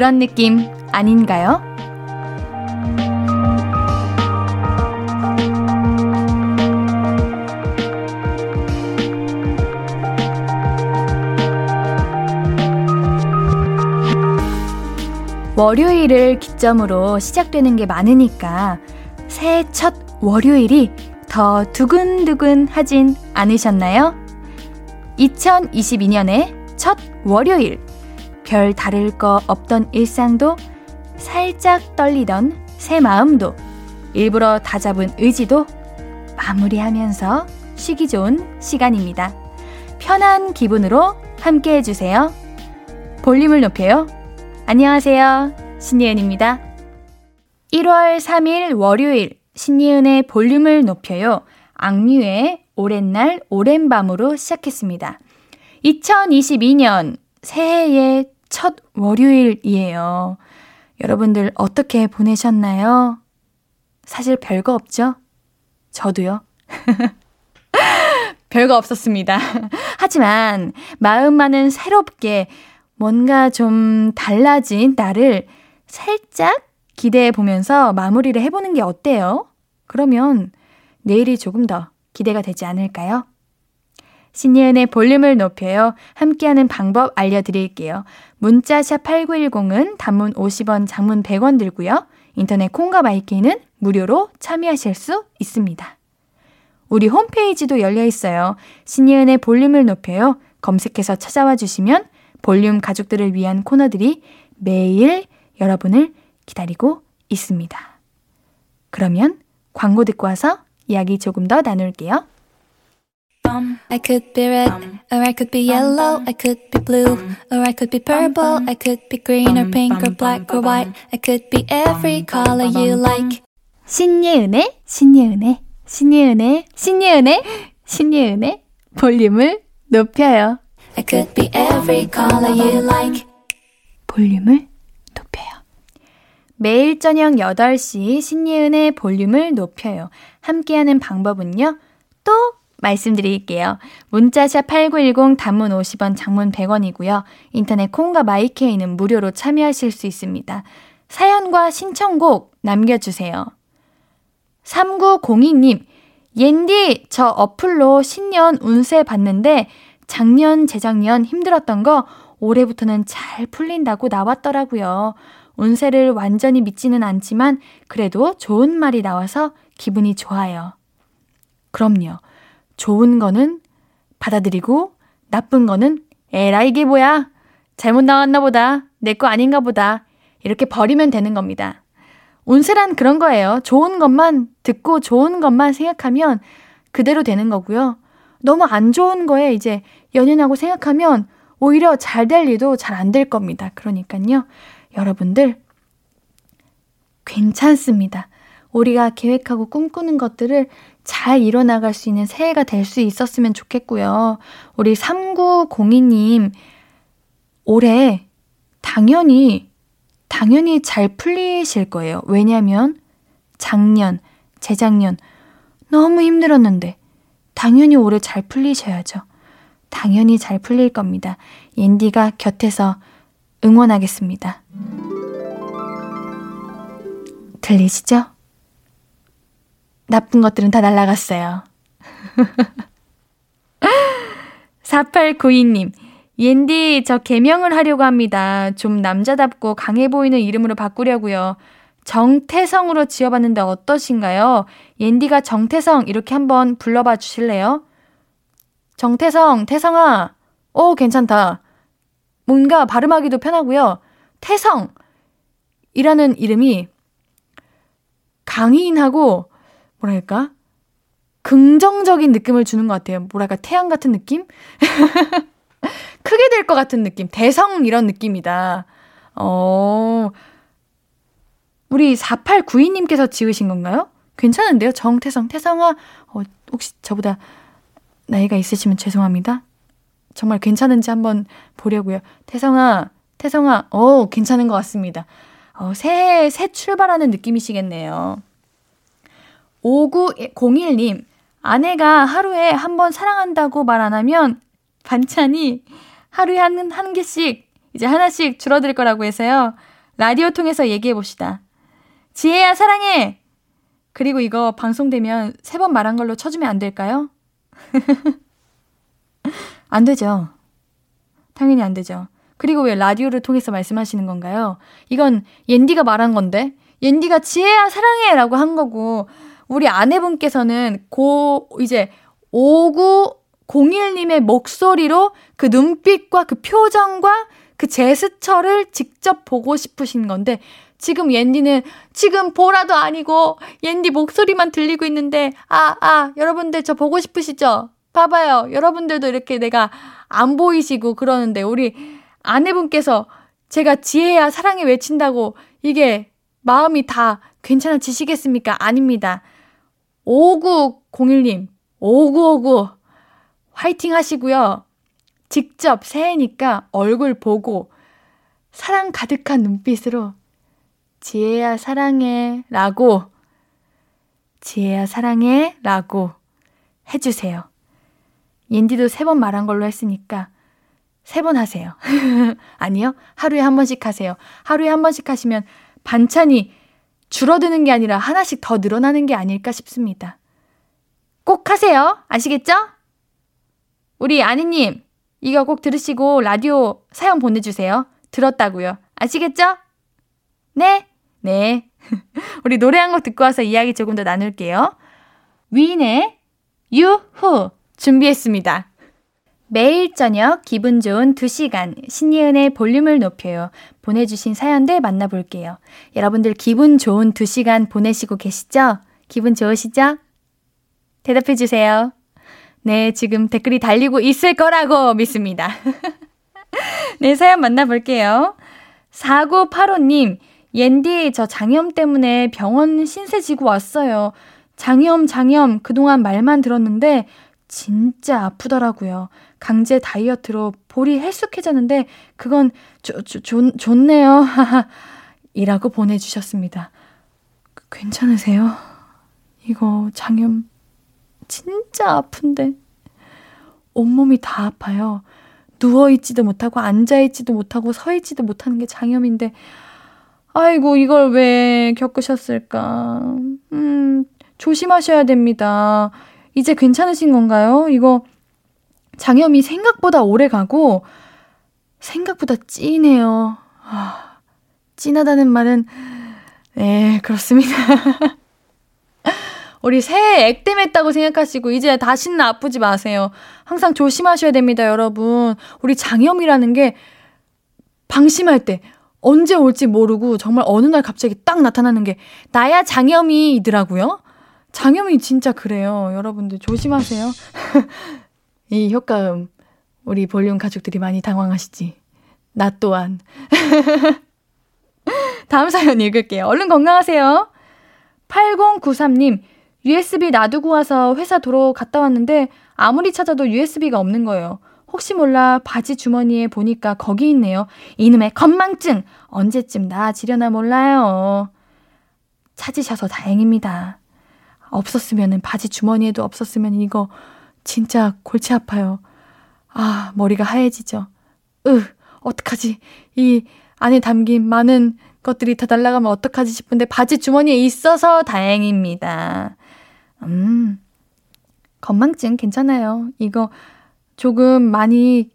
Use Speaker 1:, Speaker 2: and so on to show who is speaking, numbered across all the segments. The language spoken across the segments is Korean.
Speaker 1: 그런 느낌 아닌가요? 월요일을 기점으로 시작되는 게 많으니까 새해 첫 월요일이 더 두근두근 하진 않으셨나요? 2022년의 첫 월요일. 별 다를 거 없던 일상도 살짝 떨리던 새 마음도 일부러 다 잡은 의지도 마무리하면서 쉬기 좋은 시간입니다. 편한 기분으로 함께 해주세요. 볼륨을 높여요. 안녕하세요. 신예은입니다. 1월 3일 월요일 신예은의 볼륨을 높여요. 악뮤의 오랜 날, 오랜 밤으로 시작했습니다. 2022년 새해의 첫 월요일이에요. 여러분들 어떻게 보내셨나요? 사실 별거 없죠? 저도요. 별거 없었습니다. 하지만 마음만은 새롭게 뭔가 좀 달라진 나를 살짝 기대해 보면서 마무리를 해보는 게 어때요? 그러면 내일이 조금 더 기대가 되지 않을까요? 신예은의 볼륨을 높여요. 함께하는 방법 알려드릴게요. 문자샵 8910은 단문 50원, 장문 100원 들고요. 인터넷 콩과 마이케이는 무료로 참여하실 수 있습니다. 우리 홈페이지도 열려 있어요. 신예은의 볼륨을 높여요. 검색해서 찾아와 주시면 볼륨 가족들을 위한 코너들이 매일 여러분을 기다리고 있습니다. 그러면 광고 듣고 와서 이야기 조금 더 나눌게요. I could be red, or I could be yellow, I could be blue, or I could be purple, I could be green or pink or black or white, I could be every color you like. 신예은의, 신예은의, 신예은의, 신예은의, 신예은의 볼륨을 높여요. I could be every color you like. 볼륨을 높여요. 매일 저녁 8시 신예은의 볼륨을 높여요. 함께하는 방법은요. 또 말씀드릴게요. 문자샵 8910 단문 50원, 장문 100원이고요. 인터넷 콩과 마이케이는 무료로 참여하실 수 있습니다. 사연과 신청곡 남겨주세요. 3902님, 옌디, 저 어플로 신년 운세 봤는데 작년, 재작년 힘들었던 거 올해부터는 잘 풀린다고 나왔더라고요. 운세를 완전히 믿지는 않지만 그래도 좋은 말이 나와서 기분이 좋아요. 그럼요. 좋은 거는 받아들이고 나쁜 거는 에라 이게 뭐야? 잘못 나왔나 보다. 내 거 아닌가 보다. 이렇게 버리면 되는 겁니다. 운세란 그런 거예요. 좋은 것만 듣고 좋은 것만 생각하면 그대로 되는 거고요. 너무 안 좋은 거에 이제 연연하고 생각하면 오히려 잘 될 일도 잘 안 될 겁니다. 그러니까요. 여러분들, 괜찮습니다. 우리가 계획하고 꿈꾸는 것들을 잘 이뤄나갈 수 있는 새해가 될 수 있었으면 좋겠고요. 우리 3902님, 올해 당연히, 당연히 잘 풀리실 거예요. 왜냐면 작년, 재작년 너무 힘들었는데 당연히 올해 잘 풀리셔야죠. 당연히 잘 풀릴 겁니다. 옌디가 곁에서 응원하겠습니다. 들리시죠? 나쁜 것들은 다 날라갔어요. 4892님, 옌디, 저 개명을 하려고 합니다. 좀 남자답고 강해 보이는 이름으로 바꾸려고요. 정태성으로 지어봤는데 어떠신가요? 옌디가 정태성 이렇게 한번 불러봐 주실래요? 정태성, 태성아. 오, 괜찮다. 뭔가 발음하기도 편하고요. 태성 이라는 이름이 강인하고 뭐랄까 긍정적인 느낌을 주는 것 같아요. 뭐랄까 태양 같은 느낌? 크게 될 것 같은 느낌. 대성 이런 느낌이다. 어, 우리 4892님께서 지으신 건가요? 괜찮은데요? 정태성. 태성아, 어, 혹시 저보다 나이가 있으시면 죄송합니다. 정말 괜찮은지 한번 보려고요. 태성아, 태성아, 어, 괜찮은 것 같습니다. 어, 새, 새 출발하는 느낌이시겠네요. 5901님, 아내가 하루에 한 번 사랑한다고 말 안 하면 반찬이 하루에 한, 한 개씩, 이제 하나씩 줄어들 거라고 해서요. 라디오 통해서 얘기해 봅시다. 지혜야, 사랑해! 그리고 이거 방송되면 세 번 말한 걸로 쳐주면 안 될까요? 안 되죠. 당연히 안 되죠. 그리고 왜 라디오를 통해서 말씀하시는 건가요? 이건 옌디가 말한 건데, 옌디가 지혜야 사랑해 라고 한 거고, 우리 아내분께서는 고, 이제 5901님의 목소리로 그 눈빛과 그 표정과 그 제스처를 직접 보고 싶으신 건데, 지금 옌디는 지금 보라도 아니고 옌디 목소리만 들리고 있는데 아, 아, 여러분들 저 보고 싶으시죠? 봐봐요. 여러분들도 이렇게 내가 안 보이시고 그러는데 우리 아내분께서 제가 지혜야 사랑해 외친다고 이게 마음이 다 괜찮아지시겠습니까? 아닙니다. 5901님, 5959 화이팅 하시고요. 직접 새해니까 얼굴 보고 사랑 가득한 눈빛으로 지혜야 사랑해 라고 지혜야 사랑해 라고 해주세요. 옌디도 세 번 말한 걸로 했으니까 세 번 하세요. 아니요. 하루에 한 번씩 하세요. 하루에 한 번씩 하시면 반찬이 줄어드는 게 아니라 하나씩 더 늘어나는 게 아닐까 싶습니다. 꼭 하세요. 아시겠죠? 우리 아니님, 이거 꼭 들으시고 라디오 사연 보내주세요. 들었다고요. 아시겠죠? 네? 네. 우리 노래 한 곡 듣고 와서 이야기 조금 더 나눌게요. 위인의 유후 준비했습니다. 매일 저녁 기분 좋은 2시간 신예은의 볼륨을 높여요. 보내주신 사연들 만나볼게요. 여러분들 기분 좋은 2시간 보내시고 계시죠? 기분 좋으시죠? 대답해 주세요. 네, 지금 댓글이 달리고 있을 거라고 믿습니다. 네, 사연 만나볼게요. 4985님, 옌디, 저 장염 때문에 병원 신세 지고 왔어요. 장염, 장염, 그동안 말만 들었는데, 진짜 아프더라고요. 강제 다이어트로 볼이 헬쑥해졌는데, 그건 좋, 좋, 좋, 좋네요. 이라고 보내주셨습니다. 괜찮으세요? 이거 장염 진짜 아픈데. 온몸이 다 아파요. 누워있지도 못하고, 앉아있지도 못하고, 서있지도 못하는 게 장염인데, 아이고, 이걸 왜 겪으셨을까. 음, 조심하셔야 됩니다. 이제 괜찮으신 건가요? 이거 장염이 생각보다 오래 가고, 생각보다 찐해요. 아, 찐하다는 말은, 네, 그렇습니다. 우리 새해 액땜했다고 생각하시고, 이제 다시는 아프지 마세요. 항상 조심하셔야 됩니다, 여러분. 우리 장염이라는 게 방심할 때, 언제 올지 모르고 정말 어느 날 갑자기 딱 나타나는 게 나야 장염이더라고요. 장염이 진짜 그래요. 여러분들 조심하세요. 이 효과음 우리 볼륨 가족들이 많이 당황하시지. 나 또한. 다음 사연 읽을게요. 얼른 건강하세요. 8093님, USB 놔두고 와서 회사 도로 갔다 왔는데 아무리 찾아도 USB가 없는 거예요. 혹시 몰라 바지 주머니에 보니까 거기 있네요. 이놈의 건망증! 언제쯤 나아지려나 몰라요. 찾으셔서 다행입니다. 없었으면 바지 주머니에도 없었으면 이거 진짜 골치 아파요. 아, 머리가 하얘지죠. 으, 어떡하지? 이 안에 담긴 많은 것들이 다 날아가면 어떡하지 싶은데 바지 주머니에 있어서 다행입니다. 음, 건망증 괜찮아요. 이거 조금 많이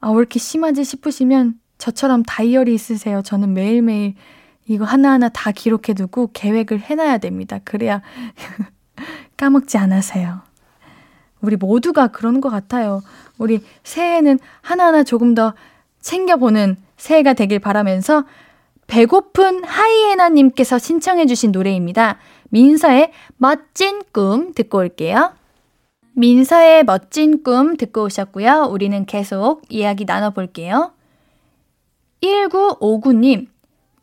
Speaker 1: 아, 왜 이렇게 심하지 싶으시면 저처럼 다이어리 있으세요. 저는 매일매일 이거 하나하나 다 기록해두고 계획을 해놔야 됩니다. 그래야 까먹지 않으세요. 우리 모두가 그런 것 같아요. 우리 새해에는 하나하나 조금 더 챙겨보는 새해가 되길 바라면서 배고픈 하이에나님께서 신청해주신 노래입니다. 민서의 멋진 꿈 듣고 올게요. 민서의 멋진 꿈 듣고 오셨고요. 우리는 계속 이야기 나눠볼게요. 1959님,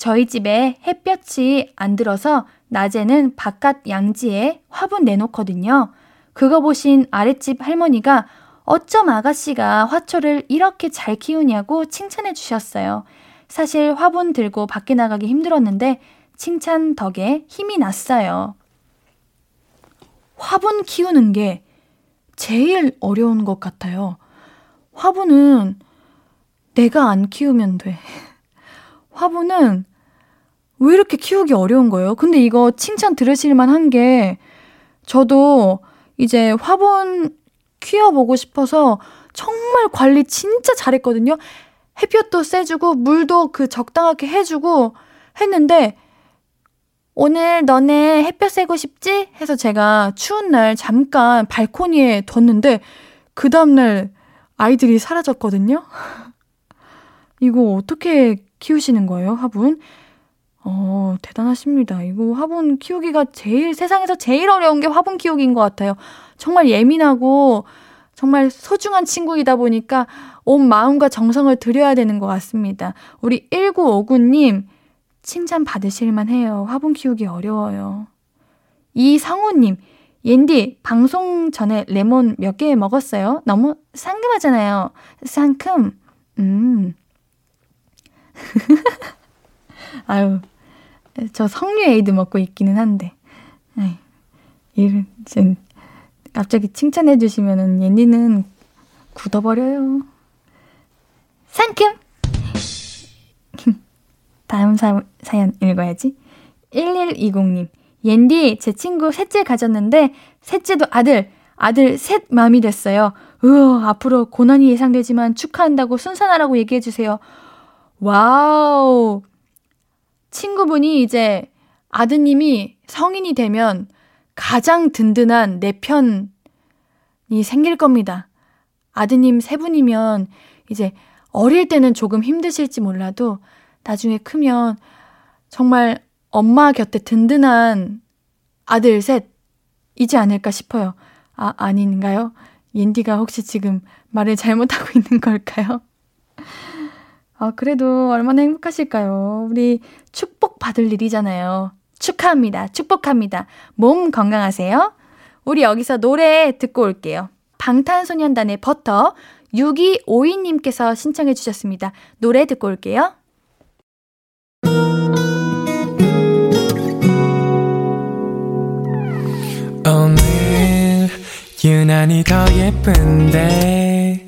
Speaker 1: 저희 집에 햇볕이 안 들어서 낮에는 바깥 양지에 화분 내놓거든요. 그거 보신 아랫집 할머니가 어쩜 아가씨가 화초를 이렇게 잘 키우냐고 칭찬해 주셨어요. 사실 화분 들고 밖에 나가기 힘들었는데 칭찬 덕에 힘이 났어요. 화분 키우는 게 제일 어려운 것 같아요. 화분은 내가 안 키우면 돼. 화분은 왜 이렇게 키우기 어려운 거예요? 근데 이거 칭찬 들으실만 한 게, 저도 이제 화분 키워보고 싶어서 정말 관리 진짜 잘했거든요. 햇볕도 쐬주고, 물도 그 적당하게 해주고 했는데, 오늘 너네 햇볕 쐬고 싶지? 해서 제가 추운 날 잠깐 발코니에 뒀는데, 그 다음날 아이들이 사라졌거든요. 이거 어떻게 키우시는 거예요, 화분? 어, 대단하십니다. 이거 화분 키우기가 제일, 세상에서 제일 어려운 게 화분 키우기인 것 같아요. 정말 예민하고, 정말 소중한 친구이다 보니까 온 마음과 정성을 들여야 되는 것 같습니다. 우리 1959님, 칭찬 받으실만 해요. 화분 키우기 어려워요. 이성우님, 옌디, 방송 전에 레몬 몇 개 먹었어요? 너무 상큼하잖아요. 상큼. 음. 아유, 저 석류 에이드 먹고 있기는 한데. 에이, 이런, 진, 갑자기 칭찬해 주시면은 옌디는 굳어버려요. 상큼! 다음 사, 사연 읽어야지. 1120님. 옌디, 제 친구 셋째 가졌는데, 셋째도 아들, 아들 셋 맘이 됐어요. 으, 앞으로 고난이 예상되지만 축하한다고 순산하라고 얘기해주세요. 와우. 친구분이 이제 아드님이 성인이 되면 가장 든든한 내 편이 생길 겁니다. 아드님 세 분이면 이제 어릴 때는 조금 힘드실지 몰라도 나중에 크면 정말 엄마 곁에 든든한 아들 셋이지 않을까 싶어요. 아, 아닌가요? 옌디가 혹시 지금 말을 잘못하고 있는 걸까요? 아, 그래도 얼마나 행복하실까요? 우리 축복받을 일이잖아요. 축하합니다. 축복합니다. 몸 건강하세요. 우리 여기서 노래 듣고 올게요. 방탄소년단의 버터 6252님께서 신청해 주셨습니다. 노래 듣고 올게요. 오늘 유난히 더 예쁜데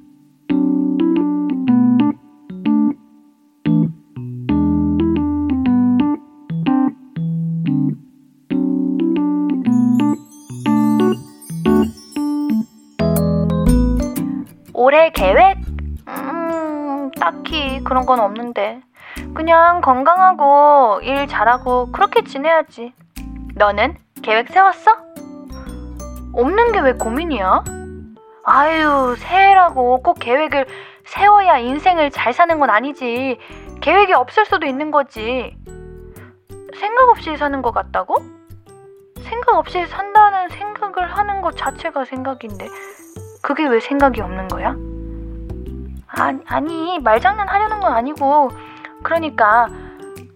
Speaker 1: 올해 계획? 음, 딱히 그런 건 없는데. 그냥 건강하고 일 잘하고 그렇게 지내야지. 너는 계획 세웠어? 없는 게 왜 고민이야? 아유, 새해라고 꼭 계획을 세워야 인생을 잘 사는 건 아니지. 계획이 없을 수도 있는 거지. 생각 없이 사는 것 같다고? 생각 없이 산다는 생각을 하는 것 자체가 생각인데. 그게 왜 생각이 없는 거야? 아니, 아니, 말장난 하려는 건 아니고, 그러니까,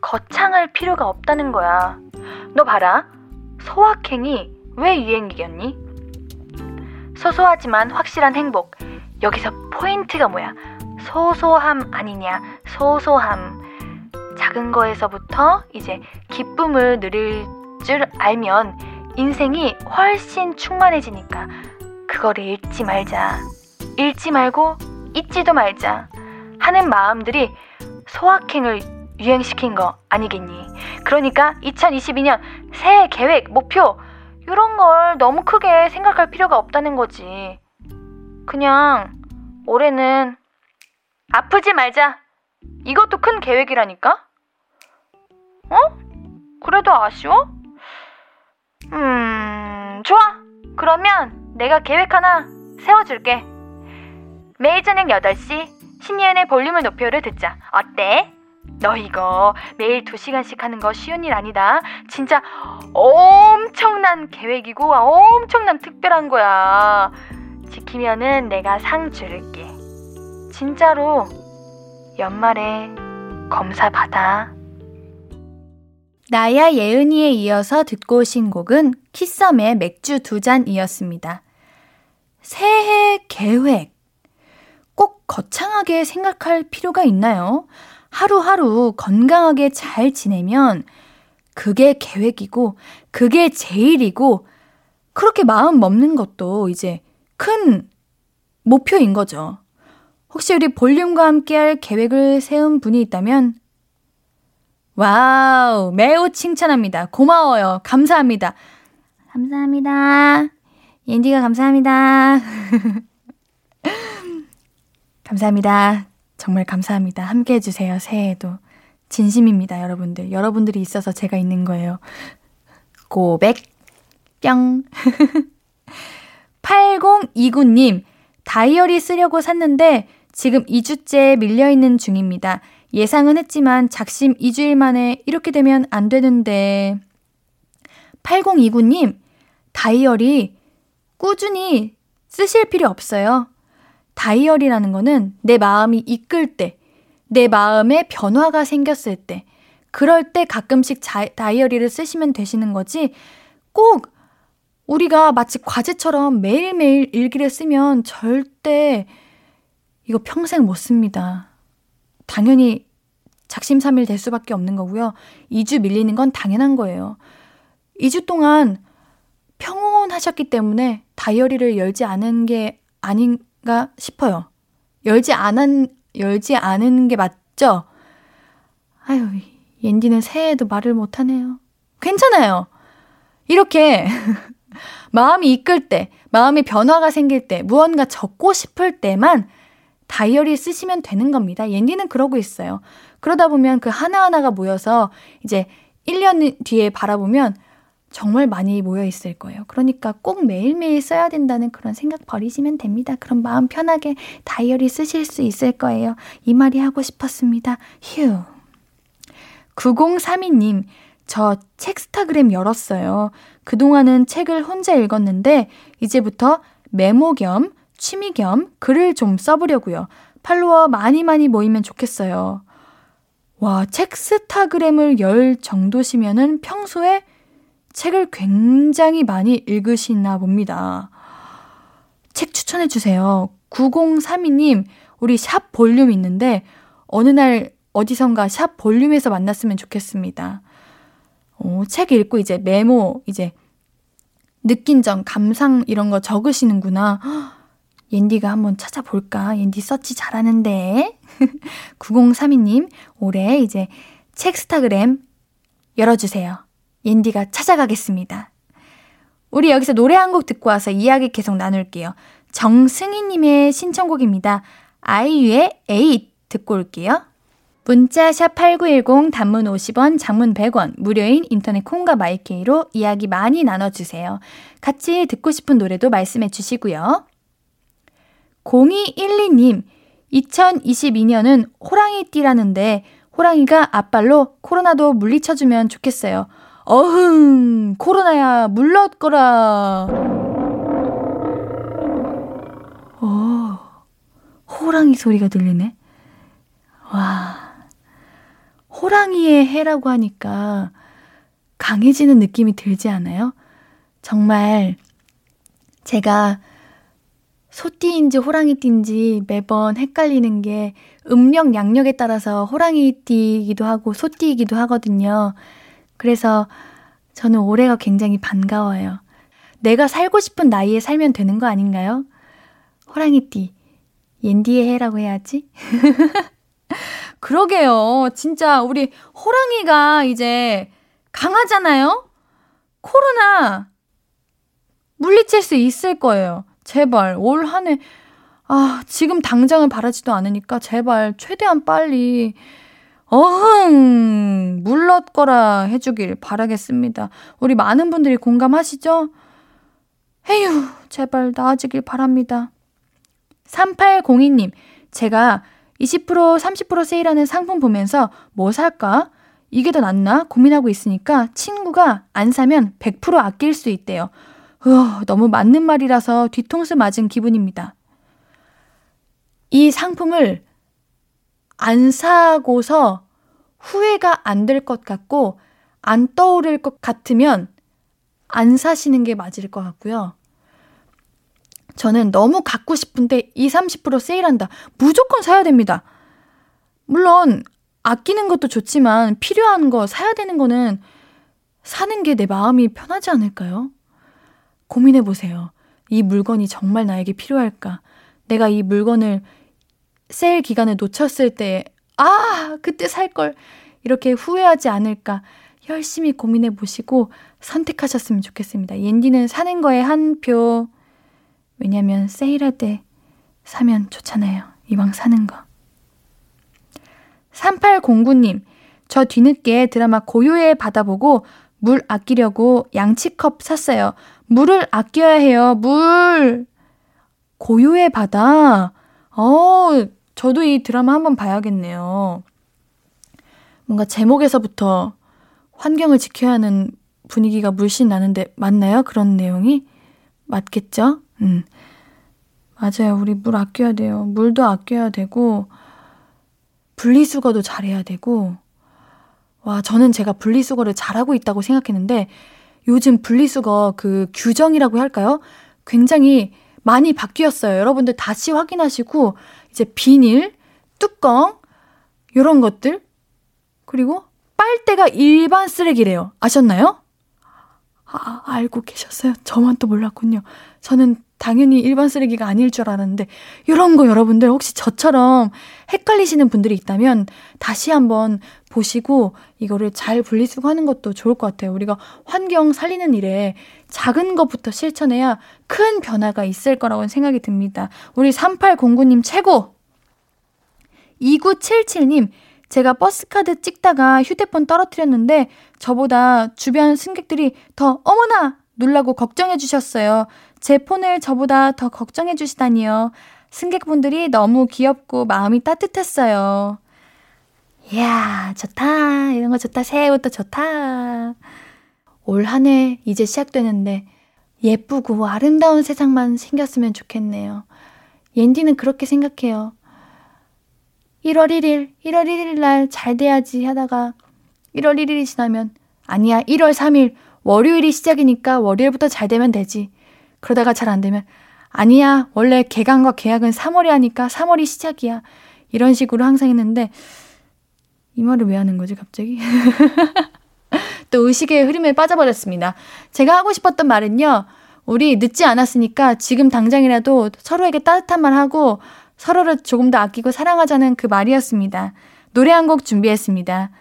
Speaker 1: 거창할 필요가 없다는 거야. 너 봐라. 소확행이 왜 유행이겠니? 소소하지만 확실한 행복. 여기서 포인트가 뭐야? 소소함 아니냐? 소소함. 작은 거에서부터 이제 기쁨을 누릴 줄 알면 인생이 훨씬 충만해지니까 그거를 잃지 말자. 잃지 말고 잊지도 말자. 하는 마음들이 소확행을 유행시킨 거 아니겠니? 그러니까 2022년 새해 계획, 목표, 이런 걸 너무 크게 생각할 필요가 없다는 거지. 그냥 올해는 아프지 말자. 이것도 큰 계획이라니까? 어? 그래도 아쉬워? 음, 좋아! 그러면 내가 계획 하나 세워줄게. 매일 저녁 8시 신예은의 볼륨을 높여를 듣자. 어때? 너 이거 매일 2시간씩 하는 거 쉬운 일 아니다. 진짜 엄청난 계획이고 엄청난 특별한 거야. 지키면은 내가 상 줄게. 진짜로 연말에 검사 받아. 나야 예은이에 이어서 듣고 오신 곡은 키썸의 맥주 두 잔이었습니다. 새해 계획. 꼭 거창하게 생각할 필요가 있나요? 하루하루 건강하게 잘 지내면 그게 계획이고, 그게 제일이고, 그렇게 마음 먹는 것도 이제 큰 목표인 거죠. 혹시 우리 볼륨과 함께할 계획을 세운 분이 있다면, 와우, 매우 칭찬합니다. 고마워요. 감사합니다. 감사합니다. 옌디가 감사합니다. 감사합니다. 정말 감사합니다. 함께 해주세요. 새해에도. 진심입니다, 여러분들. 여러분들이 있어서 제가 있는 거예요. 고백, 뿅. 8029님, 다이어리 쓰려고 샀는데 지금 2주째 밀려있는 중입니다. 예상은 했지만 작심 2주일 만에 이렇게 되면 안 되는데. 8029님, 다이어리 꾸준히 쓰실 필요 없어요. 다이어리라는 거는 내 마음이 이끌 때, 내 마음에 변화가 생겼을 때, 그럴 때 가끔씩 자, 다이어리를 쓰시면 되시는 거지, 꼭 우리가 마치 과제처럼 매일매일 일기를 쓰면 절대 이거 평생 못 씁니다. 당연히 작심삼일 될 수밖에 없는 거고요. 2주 밀리는 건 당연한 거예요. 2주 동안 평온하셨기 때문에 다이어리를 열지 않은 게 아닌가 싶어요. 열지 않은, 열지 않은 게 맞죠? 아유, 옌디는 새해에도 말을 못하네요. 괜찮아요. 이렇게 마음이 이끌 때, 마음의 변화가 생길 때, 무언가 적고 싶을 때만 다이어리 쓰시면 되는 겁니다. 옌디는 그러고 있어요. 그러다 보면 그 하나하나가 모여서 이제 1년 뒤에 바라보면 정말 많이 모여 있을 거예요. 그러니까 꼭 매일매일 써야 된다는 그런 생각 버리시면 됩니다. 그럼 마음 편하게 다이어리 쓰실 수 있을 거예요. 이 말이 하고 싶었습니다. 휴. 9032님, 저 책스타그램 열었어요. 그동안은 책을 혼자 읽었는데, 이제부터 메모 겸, 취미 겸 글을 좀 써보려고요. 팔로워 많이 많이 모이면 좋겠어요. 와, 책스타그램을 열 정도시면은 평소에 책을 굉장히 많이 읽으시나 봅니다. 책 추천해 주세요. 9032님, 우리 샵 볼륨 있는데, 어느 날 어디선가 샵 볼륨에서 만났으면 좋겠습니다. 어, 책 읽고 이제 메모, 이제 느낀 점, 감상 이런 거 적으시는구나. 옌디가 한번 찾아볼까? 옌디 서치 잘하는데. 9032님, 올해 이제 책스타그램 열어주세요. 옌디가 찾아가겠습니다. 우리 여기서 노래 한 곡 듣고 와서 이야기 계속 나눌게요. 정승희님의 신청곡입니다. 아이유의 에잇 듣고 올게요. 문자 샵 8910 단문 50원, 장문 100원, 무료인 인터넷 콩과 마이케이로 이야기 많이 나눠주세요. 같이 듣고 싶은 노래도 말씀해 주시고요. 0212님, 2022년은 호랑이띠라는데 호랑이가 앞발로 코로나도 물리쳐주면 좋겠어요. 어흥, 코로나야, 물렀거라. 어, 호랑이 소리가 들리네. 와, 호랑이의 해라고 하니까 강해지는 느낌이 들지 않아요? 정말 제가 소띠인지 호랑이띠인지 매번 헷갈리는 게 음력 양력에 따라서 호랑이띠이기도 하고 소띠이기도 하거든요. 그래서 저는 올해가 굉장히 반가워요. 내가 살고 싶은 나이에 살면 되는 거 아닌가요? 호랑이띠. 옌디의 해라고 해야지. 그러게요. 진짜 우리 호랑이가 이제 강하잖아요? 코로나 물리칠 수 있을 거예요. 제발 올 한 해, 아, 지금 당장은 바라지도 않으니까 제발 최대한 빨리 어흥, 물렀거라 해주길 바라겠습니다. 우리 많은 분들이 공감하시죠? 에휴, 제발 나아지길 바랍니다. 3802님, 제가 20% 30% 세일하는 상품 보면서 뭐 살까? 이게 더 낫나? 고민하고 있으니까 친구가 안 사면 100% 아낄 수 있대요. 으, 너무 맞는 말이라서 뒤통수 맞은 기분입니다. 이 상품을 안 사고서 후회가 안 될 것 같고 안 떠오를 것 같으면 안 사시는 게 맞을 것 같고요. 저는 너무 갖고 싶은데 20, 30% 세일한다. 무조건 사야 됩니다. 물론 아끼는 것도 좋지만 필요한 거 사야 되는 거는 사는 게 내 마음이 편하지 않을까요? 고민해 보세요. 이 물건이 정말 나에게 필요할까? 내가 이 물건을 세일 기간에 놓쳤을 때, 아, 그때 살 걸. 이렇게 후회하지 않을까? 열심히 고민해 보시고 선택하셨으면 좋겠습니다. 옌디는 사는 거에 한 표. 왜냐면 세일할 때 사면 좋잖아요. 이왕 사는 거. 3809님, 저 뒤늦게 드라마 고요의 받아보고 물 아끼려고 양치컵 샀어요. 물을 아껴야 해요. 물. 고요의 바다. 어, 저도 이 드라마 한번 봐야겠네요. 뭔가 제목에서부터 환경을 지켜야 하는 분위기가 물씬 나는데 맞나요? 그런 내용이? 맞겠죠? 음. 맞아요. 우리 물 아껴야 돼요. 물도 아껴야 되고, 분리수거도 잘해야 되고, 와, 저는 제가 분리수거를 잘하고 있다고 생각했는데, 요즘 분리수거 그 규정이라고 할까요? 굉장히 많이 바뀌었어요. 여러분들 다시 확인하시고, 이제 비닐, 뚜껑, 요런 것들, 그리고 빨대가 일반 쓰레기래요. 아셨나요? 아, 알고 계셨어요? 저만 또 몰랐군요. 저는 당연히 일반 쓰레기가 아닐 줄 알았는데 이런 거 여러분들 혹시 저처럼 헷갈리시는 분들이 있다면 다시 한번 보시고 이거를 잘 분리수거하는 것도 좋을 것 같아요. 우리가 환경 살리는 일에 작은 것부터 실천해야 큰 변화가 있을 거라고 생각이 듭니다. 우리 3809님 최고! 2977님 제가 버스카드 찍다가 휴대폰 떨어뜨렸는데 저보다 주변 승객들이 더 어머나 놀라고 걱정해 주셨어요. 제 폰을 저보다 더 걱정해 주시다니요. 승객분들이 너무 귀엽고 마음이 따뜻했어요. 이야, 좋다. 이런 거 좋다. 새해 부터 좋다. 올 한 해 이제 시작되는데 예쁘고 아름다운 세상만 생겼으면 좋겠네요. 옌디는 그렇게 생각해요. 1월 1일, 1월 1일 날 잘 돼야지 하다가 1월 1일이 지나면 아니야, 1월 3일 월요일이 시작이니까 월요일부터 잘 되면 되지. 그러다가 잘 안 되면 아니야, 원래 개강과 계약은 3월이 하니까 3월이 시작이야. 이런 식으로 항상 했는데 이 말을 왜 하는 거지, 갑자기? 또 의식의 흐름에 빠져버렸습니다. 제가 하고 싶었던 말은요. 우리 늦지 않았으니까 지금 당장이라도 서로에게 따뜻한 말 하고 서로를 조금 더 아끼고 사랑하자는 그 말이었습니다. 노래 한 곡 준비했습니다.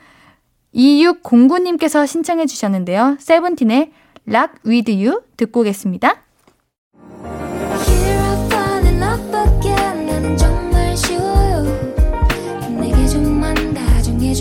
Speaker 1: 2609님께서 신청해 주셨는데요. 세븐틴의 Rock With You 듣고 오겠습니다.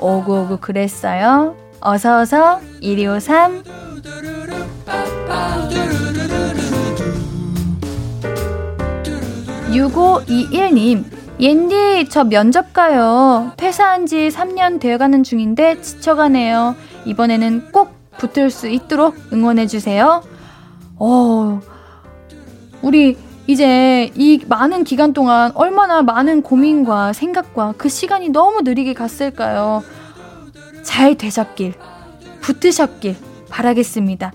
Speaker 1: 오구오구 그랬어요? 어서어서 1253 6521님 옌디 저 면접 가요. 퇴사한 지 3년 되어가는 중인데 지쳐가네요. 이번에는 꼭 붙을 수 있도록 응원해주세요. 어, 우리 이제 이 많은 기간 동안 얼마나 많은 고민과 생각과 그 시간이 너무 느리게 갔을까요? 잘 되셨길, 붙으셨길 바라겠습니다.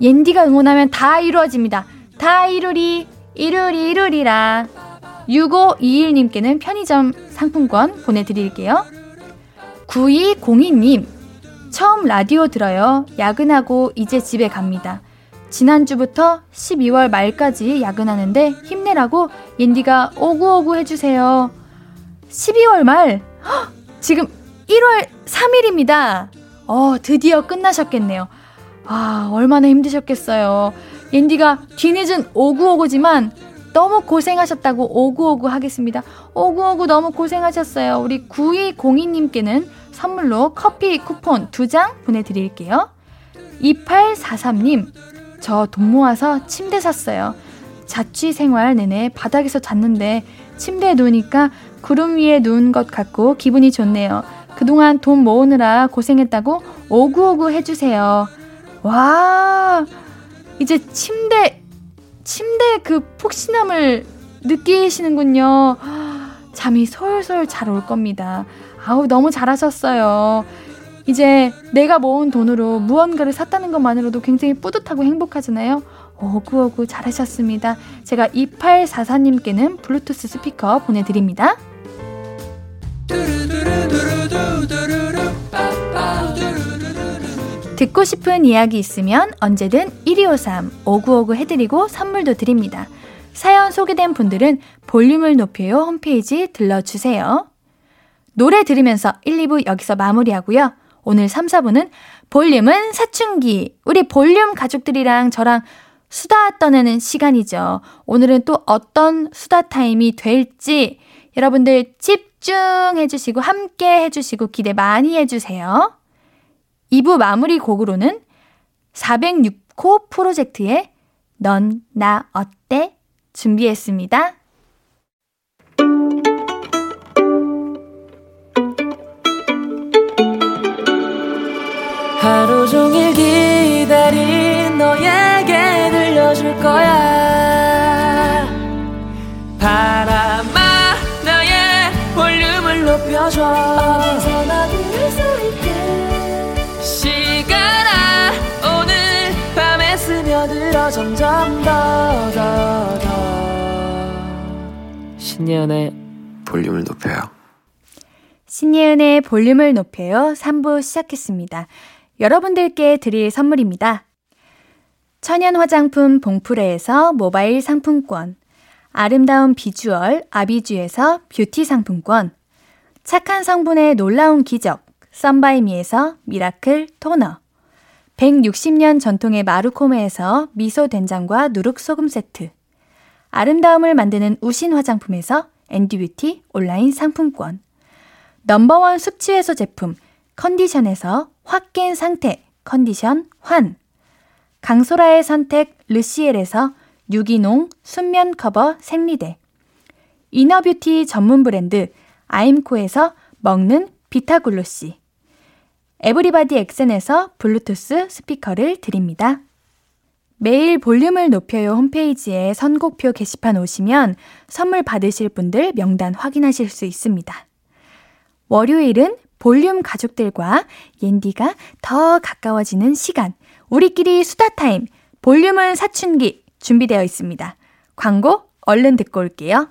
Speaker 1: 옌디가 응원하면 다 이루어집니다. 다 이루리, 이루리, 이루리라. 6521님께는 편의점 상품권 보내드릴게요. 9202님, 처음 라디오 들어요. 야근하고 이제 집에 갑니다. 지난주부터 12월 말까지 야근하는데 힘내라고 옌디가 오구오구 해주세요. 12월 말? 헉, 지금 1월 3일입니다. 어, 드디어 끝나셨겠네요. 아, 얼마나 힘드셨겠어요. 옌디가 뒤늦은 오구오구지만 너무 고생하셨다고 오구오구 하겠습니다. 오구오구 너무 고생하셨어요. 우리 9202님께는 선물로 커피 쿠폰 2장 보내드릴게요. 2843님, 저 돈 모아서 침대 샀어요. 자취 생활 내내 바닥에서 잤는데 침대에 누우니까 구름 위에 누운 것 같고 기분이 좋네요. 그동안 돈 모으느라 고생했다고 오구오구 해주세요. 와, 이제 침대, 침대 그 폭신함을 느끼시는군요. 잠이 솔솔 잘 올 겁니다. 아우, 너무 잘하셨어요. 이제 내가 모은 돈으로 무언가를 샀다는 것만으로도 굉장히 뿌듯하고 행복하잖아요. 오구오구 잘하셨습니다. 제가 2844님께는 블루투스 스피커 보내드립니다. 듣고 싶은 이야기 있으면 언제든 1253 5959 해드리고 선물도 드립니다. 사연 소개된 분들은 볼륨을 높여요 홈페이지 들러주세요. 노래 들으면서 1, 2부 여기서 마무리하고요. 오늘 3, 4부는 볼륨은 사춘기. 우리 볼륨 가족들이랑 저랑 수다 떠내는 시간이죠. 오늘은 또 어떤 수다 타임이 될지 여러분들 집중해 주시고 함께 해 주시고 기대 많이 해 주세요. 2부 마무리 곡으로는 406호 프로젝트의 넌 나 어때 준비했습니다.
Speaker 2: 하루 종일 기다린 너에게 들려줄 거야. 바람아 나의 볼륨을 높여줘. 어디서나 들을 수 있게 시간아 오늘 밤에 스며들어 점점 더 더 더. 신예은의
Speaker 3: 볼륨을 높여요.
Speaker 1: 신예은의 볼륨을 높여요. 3부 시작했습니다. 여러분들께 드릴 선물입니다. 천연 화장품 봉프레에서 모바일 상품권, 아름다운 비주얼 아비주에서 뷰티 상품권, 착한 성분의 놀라운 기적 썬바이미에서 미라클 토너, 160년 전통의 마루코메에서 미소 된장과 누룩 소금 세트, 아름다움을 만드는 우신 화장품에서 앤디뷰티 온라인 상품권, 넘버원 숙취 해소 제품 컨디션에서 확 깬 상태 컨디션 환 강소라의 선택 르시엘에서 유기농 순면 커버 생리대 이너뷰티 전문 브랜드 아임코에서 먹는 비타글로시 에브리바디 엑센에서 블루투스 스피커를 드립니다. 매일 볼륨을 높여요 홈페이지에 선곡표 게시판 오시면 선물 받으실 분들 명단 확인하실 수 있습니다. 월요일은 볼륨 가족들과 옌디가 더 가까워지는 시간. 우리끼리 수다 타임. 볼륨은 사춘기 준비되어 있습니다. 광고 얼른 듣고 올게요.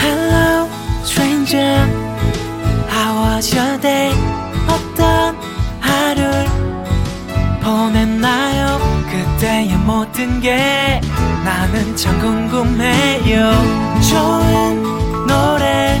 Speaker 2: Hello, stranger. How was your day? 어떤 하루를 보냈나요? 그때의 모든 게 나는 참 궁금해요. 좋은 노래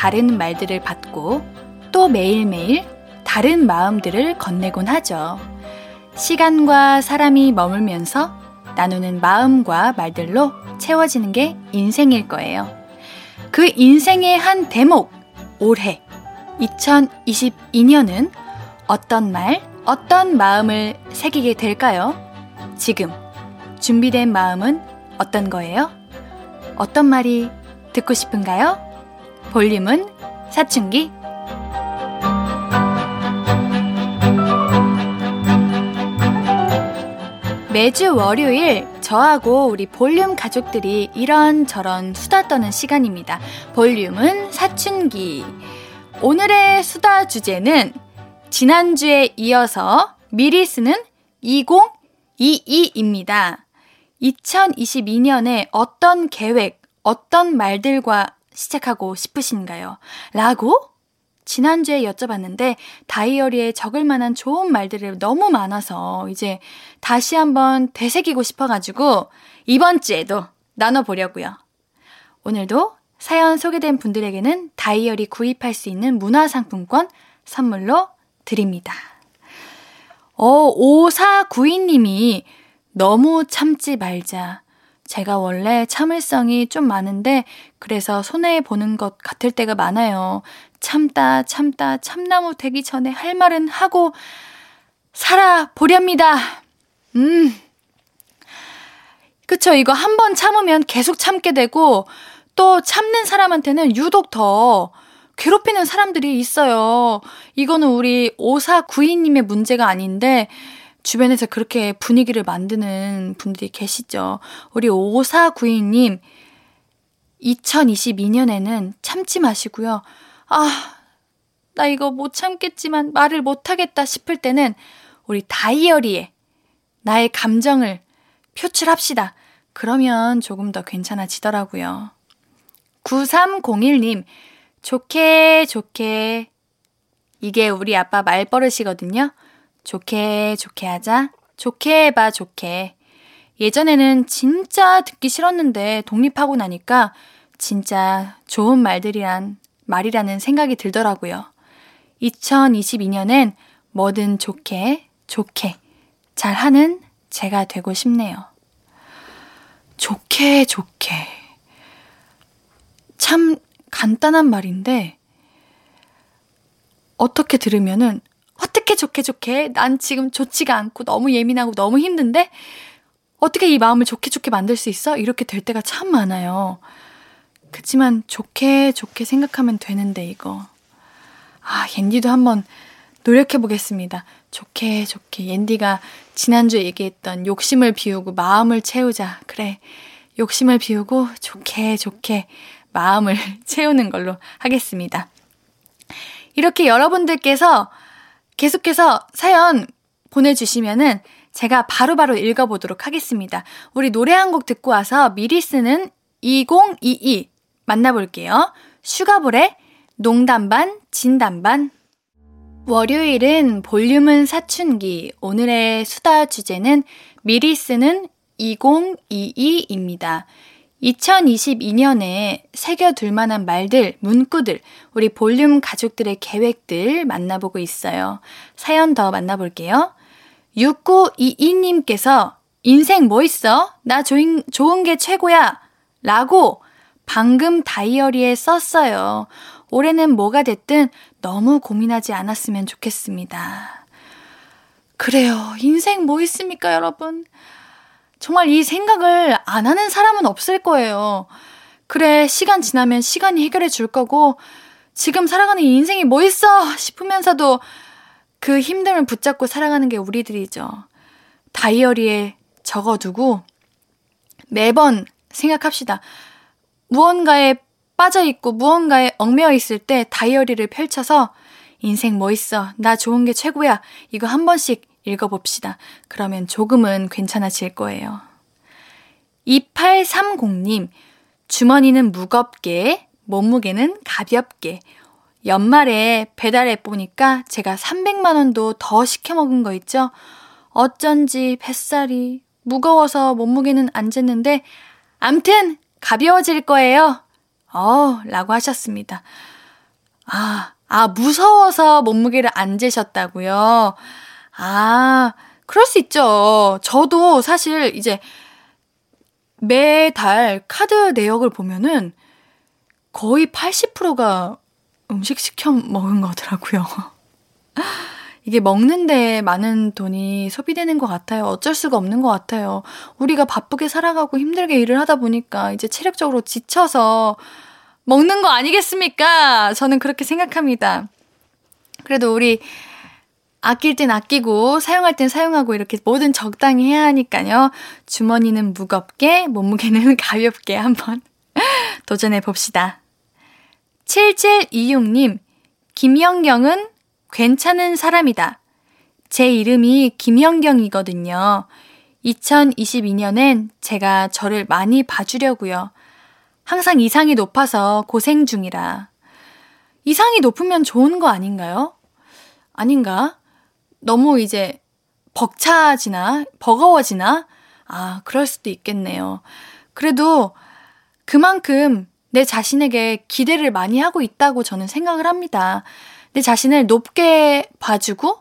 Speaker 1: 다른 말들을 받고 또 매일매일 다른 마음들을 건네곤 하죠. 시간과 사람이 머물면서 나누는 마음과 말들로 채워지는 게 인생일 거예요. 그 인생의 한 대목, 올해 2022년은 어떤 말, 어떤 마음을 새기게 될까요? 지금 준비된 마음은 어떤 거예요? 어떤 말이 듣고 싶은가요? 볼륨은 사춘기 매주 월요일 저하고 우리 볼륨 가족들이 이런저런 수다 떠는 시간입니다. 볼륨은 사춘기. 오늘의 수다 주제는 지난주에 이어서 미리 쓰는 2022입니다. 2022년에 어떤 계획, 어떤 말들과 시작하고 싶으신가요? 라고 지난주에 여쭤봤는데 다이어리에 적을 만한 좋은 말들이 너무 많아서 이제 다시 한번 되새기고 싶어가지고 이번 주에도 나눠보려고요. 오늘도 사연 소개된 분들에게는 다이어리 구입할 수 있는 문화상품권 선물로 드립니다. 어, 5492님이 너무 참지 말자. 제가 원래 참을성이 좀 많은데 그래서 손해 보는 것 같을 때가 많아요. 참다 참다 참나무 되기 전에 할 말은 하고 살아 보렵니다. 음. 그쵸. 이거 한 번 참으면 계속 참게 되고 또 참는 사람한테는 유독 더 괴롭히는 사람들이 있어요. 이거는 우리 5492님의 문제가 아닌데 주변에서 그렇게 분위기를 만드는 분들이 계시죠. 우리 5492님, 2022년에는 참지 마시고요. 아, 나 이거 못 참겠지만 말을 못 하겠다 싶을 때는 우리 다이어리에 나의 감정을 표출합시다. 그러면 조금 더 괜찮아지더라고요. 9301님, 좋게, 좋게. 이게 우리 아빠 말버릇이거든요. 좋게, 좋게 하자. 좋게 해봐, 좋게. 예전에는 진짜 듣기 싫었는데 독립하고 나니까 진짜 좋은 말들이란 말이라는 생각이 들더라고요. 2022년엔 뭐든 좋게, 좋게 잘하는 제가 되고 싶네요. 좋게, 좋게. 참 간단한 말인데, 어떻게 들으면은, 어떻게 좋게, 좋게. 난 지금 좋지가 않고 너무 예민하고 너무 힘든데, 어떻게 이 마음을 좋게, 좋게 만들 수 있어? 이렇게 될 때가 참 많아요. 그치만 좋게 좋게 생각하면 되는데 이거. 아, 옌디도 한번 노력해 보겠습니다. 좋게 좋게 옌디가 지난주에 얘기했던 욕심을 비우고 마음을 채우자. 그래. 욕심을 비우고 좋게 좋게 마음을 채우는 걸로 하겠습니다. 이렇게 여러분들께서 계속해서 사연 보내주시면은 제가 바로바로 바로 읽어보도록 하겠습니다. 우리 노래 한 곡 듣고 와서 미리 쓰는 2022 만나볼게요. 슈가볼의 농담 반, 진담 반. 월요일은 볼륨은 사춘기. 오늘의 수다 주제는 미리 쓰는 2022입니다. 2022년에 새겨둘 만한 말들, 문구들, 우리 볼륨 가족들의 계획들 만나보고 있어요. 사연 더 만나볼게요. 6922님께서 인생 뭐 있어? 나 좋은, 좋은 게 최고야! 라고 방금 다이어리에 썼어요. 올해는 뭐가 됐든 너무 고민하지 않았으면 좋겠습니다. 그래요. 인생 뭐 있습니까, 여러분? 정말 이 생각을 안 하는 사람은 없을 거예요. 그래, 시간 지나면 시간이 해결해 줄 거고, 지금 살아가는 인생이 뭐 있어? 싶으면서도 그 힘듦을 붙잡고 살아가는 게 우리들이죠. 다이어리에 적어두고 매번 생각합시다. 무언가에 빠져 있고 무언가에 얽매여 있을 때 다이어리를 펼쳐서 인생 뭐 있어? 나 좋은 게 최고야. 이거 한 번씩 읽어봅시다. 그러면 조금은 괜찮아질 거예요. 2830님, 주머니는 무겁게, 몸무게는 가볍게. 연말에 배달해 보니까 제가 300만원도 더 시켜 먹은 거 있죠? 어쩐지 뱃살이 무거워서 몸무게는 안 쟀는데, 암튼 가벼워질 거예요. 어, 라고 하셨습니다. 아, 아, 무서워서 몸무게를 안 재셨다고요? 아, 그럴 수 있죠. 저도 사실 이제 매달 카드 내역을 보면은 거의 80%가 음식 시켜 먹은 거더라고요. 이게 먹는데 많은 돈이 소비되는 것 같아요. 어쩔 수가 없는 것 같아요. 우리가 바쁘게 살아가고 힘들게 일을 하다 보니까 이제 체력적으로 지쳐서 먹는 거 아니겠습니까? 저는 그렇게 생각합니다. 그래도 우리 아낄 땐 아끼고 사용할 땐 사용하고 이렇게 뭐든 적당히 해야 하니까요. 주머니는 무겁게, 몸무게는 가볍게 한번 도전해 봅시다. 7726님, 김영경은 괜찮은 사람이다. 제 이름이 김영경이거든요. 2022년엔 제가 저를 많이 봐주려고요. 항상 이상이 높아서 고생 중이라. 이상이 높으면 좋은 거 아닌가요? 아닌가? 너무 이제 벅차지나, 버거워지나? 아, 그럴 수도 있겠네요. 그래도 그만큼 내 자신에게 기대를 많이 하고 있다고 저는 생각을 합니다. 내 자신을 높게 봐주고,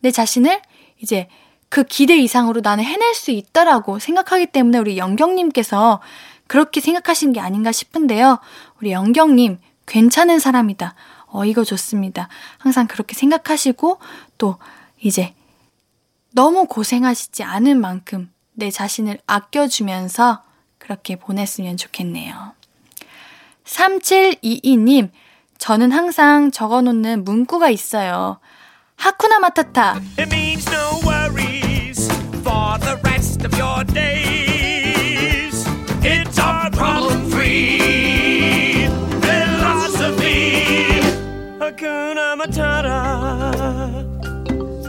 Speaker 1: 내 자신을 이제 그 기대 이상으로 나는 해낼 수 있다라고 생각하기 때문에 우리 영경님께서 그렇게 생각하신 게 아닌가 싶은데요. 우리 영경님, 괜찮은 사람이다. 어, 이거 좋습니다. 항상 그렇게 생각하시고, 또, 이제, 너무 고생하시지 않은 만큼 내 자신을 아껴주면서 그렇게 보냈으면 좋겠네요. 3722님, 저는 항상 적어 놓는 문구가 있어요. 하쿠나 마타타. It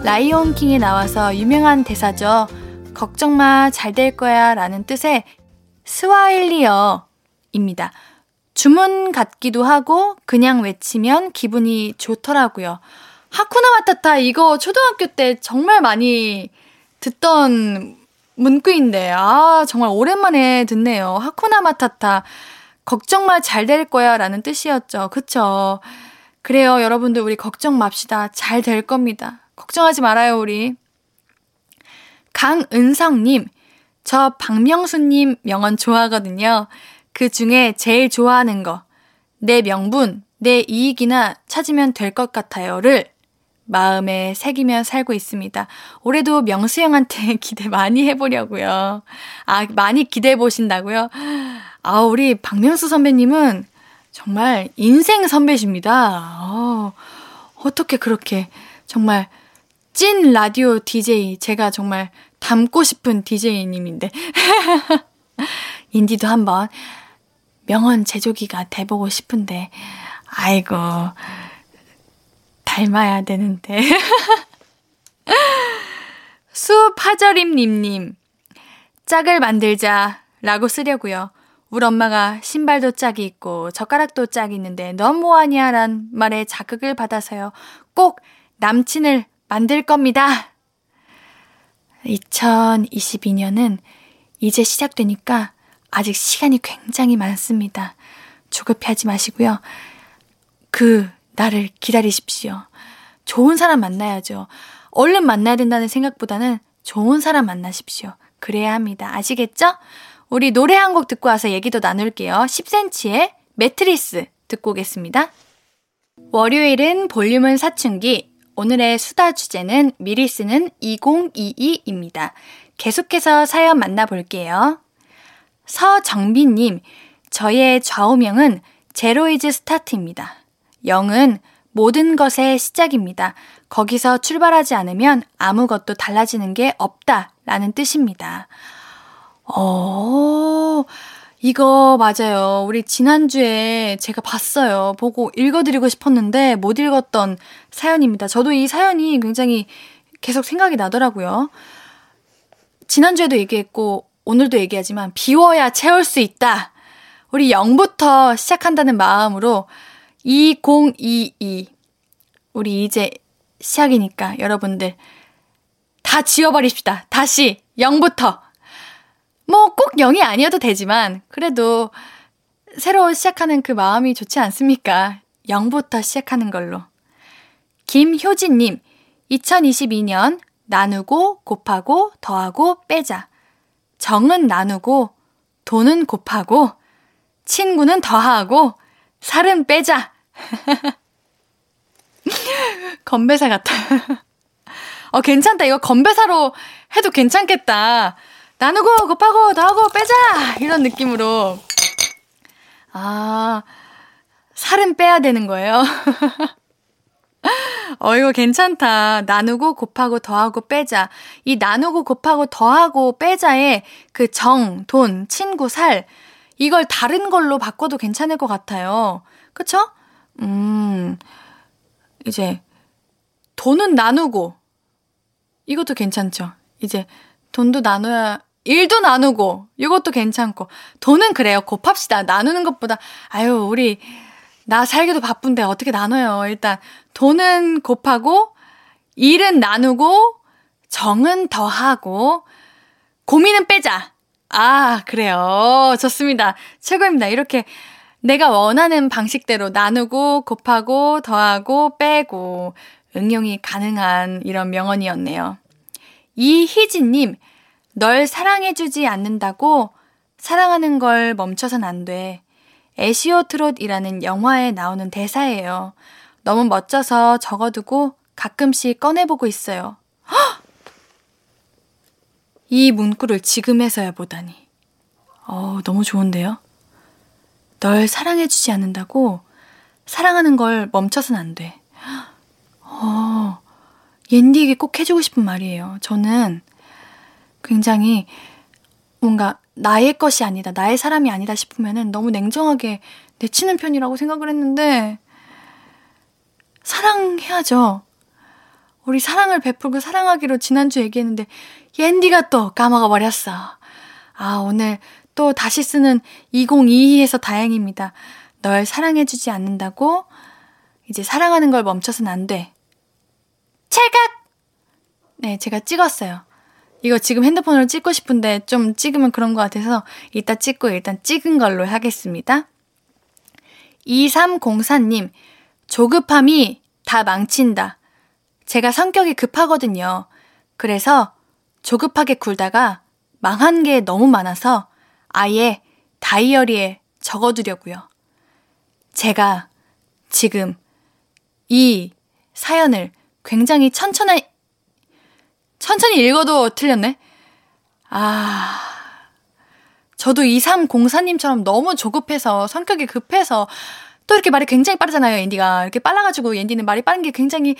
Speaker 1: 라이온 킹에 나와서 유명한 대사죠. 걱정 마, 잘 될 거야 라는 뜻의 스와일리어입니다. 주문 같기도 하고 그냥 외치면 기분이 좋더라고요. 하쿠나 마타타 이거 초등학교 때 정말 많이 듣던 문구인데 아 정말 오랜만에 듣네요. 하쿠나 마타타 걱정 마 잘 될 거야 라는 뜻이었죠. 그쵸? 그래요 여러분들 우리 걱정 맙시다. 잘 될 겁니다. 걱정하지 말아요 우리. 강은성님 저 박명수님 명언 좋아하거든요. 그 중에 제일 좋아하는 거, 내 명분, 내 이익이나 찾으면 될 것 같아요를 마음에 새기며 살고 있습니다. 올해도 명수 형한테 기대 많이 해보려고요. 아, 많이 기대해 보신다고요? 아, 우리 박명수 선배님은 정말 인생 선배십니다. 어, 어떻게 그렇게 정말 찐 라디오 DJ 제가 정말 닮고 싶은 DJ님인데. 인디도 한번 명언 제조기가 돼보고 싶은데, 아이고, 닮아야 되는데. 수파절임님님, 짝을 만들자 라고 쓰려고요. 우리 엄마가 신발도 짝이 있고 젓가락도 짝이 있는데 넌 뭐하냐 란 말에 자극을 받아서요. 꼭 남친을 만들 겁니다. 2022년은 이제 시작되니까 아직 시간이 굉장히 많습니다. 조급해 하지 마시고요. 그 나를 기다리십시오. 좋은 사람 만나야죠. 얼른 만나야 된다는 생각보다는 좋은 사람 만나십시오. 그래야 합니다. 아시겠죠? 우리 노래 한 곡 듣고 와서 얘기도 나눌게요. 10cm의 매트리스 듣고 오겠습니다. 월요일은 볼륨은 사춘기. 오늘의 수다 주제는 미리 쓰는 2022입니다. 계속해서 사연 만나볼게요. 서정빈님, 저의 좌우명은 제로이즈 스타트입니다. 0은 모든 것의 시작입니다. 거기서 출발하지 않으면 아무것도 달라지는 게 없다. 라는 뜻입니다. 어, 이거 맞아요. 우리 지난주에 제가 봤어요. 보고 읽어드리고 싶었는데 못 읽었던 사연입니다. 저도 이 사연이 굉장히 계속 생각이 나더라고요. 지난주에도 얘기했고, 오늘도 얘기하지만 비워야 채울 수 있다. 우리 0부터 시작한다는 마음으로 2022 우리 이제 시작이니까 여러분들 다 지워버립시다. 다시 0부터 뭐 꼭 0이 아니어도 되지만 그래도 새로 시작하는 그 마음이 좋지 않습니까? 0부터 시작하는 걸로. 김효진님, 2022년 나누고 곱하고 더하고 빼자. 정은 나누고, 돈은 곱하고, 친구는 더하고, 살은 빼자. 건배사 같아. 어, 괜찮다. 이거 건배사로 해도 괜찮겠다. 나누고, 곱하고, 더하고, 빼자! 이런 느낌으로. 아, 살은 빼야 되는 거예요. 어, 이거 괜찮다. 나누고, 곱하고, 더하고, 빼자. 이 나누고, 곱하고, 더하고, 빼자에 그 정, 돈, 친구, 살, 이걸 다른 걸로 바꿔도 괜찮을 것 같아요. 그쵸? 음, 이제, 돈은 나누고, 이것도 괜찮죠. 이제, 돈도 나눠야, 일도 나누고, 이것도 괜찮고, 돈은 그래요. 곱합시다. 나누는 것보다, 아유, 우리, 나 살기도 바쁜데 어떻게 나눠요. 일단, 돈은 곱하고, 일은 나누고, 정은 더하고, 고민은 빼자. 아, 그래요. 좋습니다. 최고입니다. 이렇게 내가 원하는 방식대로 나누고, 곱하고, 더하고, 빼고, 응용이 가능한 이런 명언이었네요. 이희진님, 널 사랑해주지 않는다고 사랑하는 걸 멈춰선 안 돼. 애시오 트롯이라는 영화에 나오는 대사예요. 너무 멋져서 적어두고 가끔씩 꺼내보고 있어요. 헉! 이 문구를 지금에서야 보다니. 어, 너무 좋은데요? 널 사랑해주지 않는다고 사랑하는 걸 멈춰선 안 돼. 어, 옌디에게 꼭 해주고 싶은 말이에요. 저는 굉장히 뭔가 나의 것이 아니다, 나의 사람이 아니다 싶으면은 너무 냉정하게 내치는 편이라고 생각을 했는데, 사랑해야죠. 우리 사랑을 베풀고 사랑하기로 지난주 얘기했는데, 옌디가 또 까먹어 버렸어. 아, 오늘 또 다시 쓰는 2022에서 다행입니다. 널 사랑해주지 않는다고 이제 사랑하는 걸 멈춰선 안 돼. 찰칵! 네, 제가 찍었어요. 이거 지금 핸드폰으로 찍고 싶은데 좀 찍으면 그런 것 같아서 이따 찍고 일단 찍은 걸로 하겠습니다. 2304님, 조급함이 다 망친다. 제가 성격이 급하거든요. 그래서 조급하게 굴다가 망한 게 너무 많아서 아예 다이어리에 적어두려고요. 제가 지금 이 사연을 굉장히 천천히, 천천히 읽어도 틀렸네? 아, 저도 2304님처럼 너무 조급해서, 성격이 급해서, 또 이렇게 말이 굉장히 빠르잖아요, 앤디가. 이렇게 빨라가지고 앤디는 말이 빠른 게 굉장히,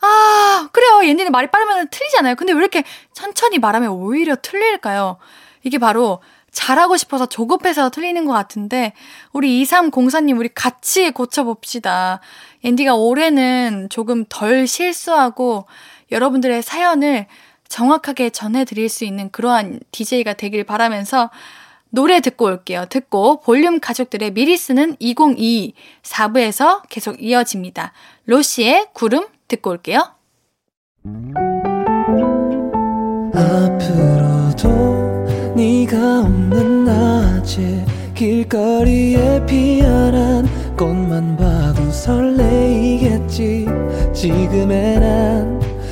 Speaker 1: 아, 그래요. 앤디는 말이 빠르면 틀리잖아요. 근데 왜 이렇게 천천히 말하면 오히려 틀릴까요? 이게 바로 잘하고 싶어서 조급해서 틀리는 것 같은데, 우리 2304님, 우리 같이 고쳐봅시다. 앤디가 올해는 조금 덜 실수하고 여러분들의 사연을 정확하게 전해드릴 수 있는 그러한 DJ가 되길 바라면서 노래 듣고 올게요. 듣고 볼륨 가족들의 미리 쓰는 2022 4부에서 계속 이어집니다. 로시의 구름 듣고 올게요.
Speaker 2: 앞으로도 네가 없는 낮에 길거리에 피어난 꽃만 봐도 설레이겠지 지금의 난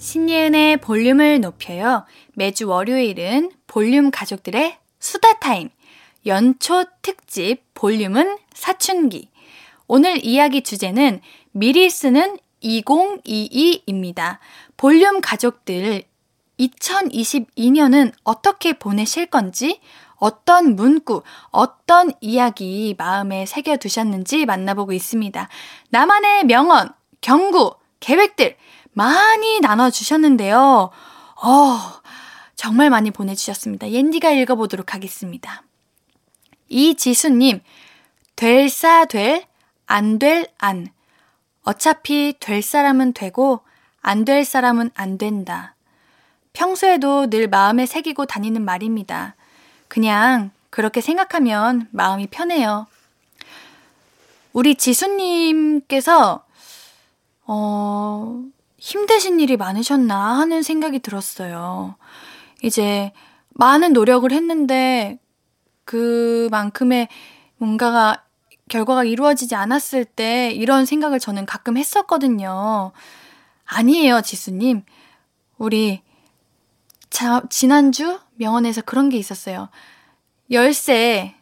Speaker 1: 신예은의 볼륨을 높여요. 매주 월요일은 볼륨 가족들의 수다 타임. 연초 특집 볼륨은 사춘기. 오늘 이야기 주제는 미리 쓰는 2022입니다. 볼륨 가족들 2022년은 어떻게 보내실 건지, 어떤 문구, 어떤 이야기 마음에 새겨두셨는지 만나보고 있습니다. 나만의 명언, 경구, 계획들 많이 나눠주셨는데요. 어, 정말 많이 보내주셨습니다. 옌디가 읽어보도록 하겠습니다. 이지수님, 될사 될, 안 될 안. 어차피 될 사람은 되고, 안 될 사람은 안 된다. 평소에도 늘 마음에 새기고 다니는 말입니다. 그냥 그렇게 생각하면 마음이 편해요. 우리 지수님께서, 어, 힘드신 일이 많으셨나 하는 생각이 들었어요. 이제 많은 노력을 했는데 그만큼의 뭔가가 결과가 이루어지지 않았을 때 이런 생각을 저는 가끔 했었거든요. 아니에요, 지수님. 우리 자, 지난주 명언에서 그런 게 있었어요. 열쇠,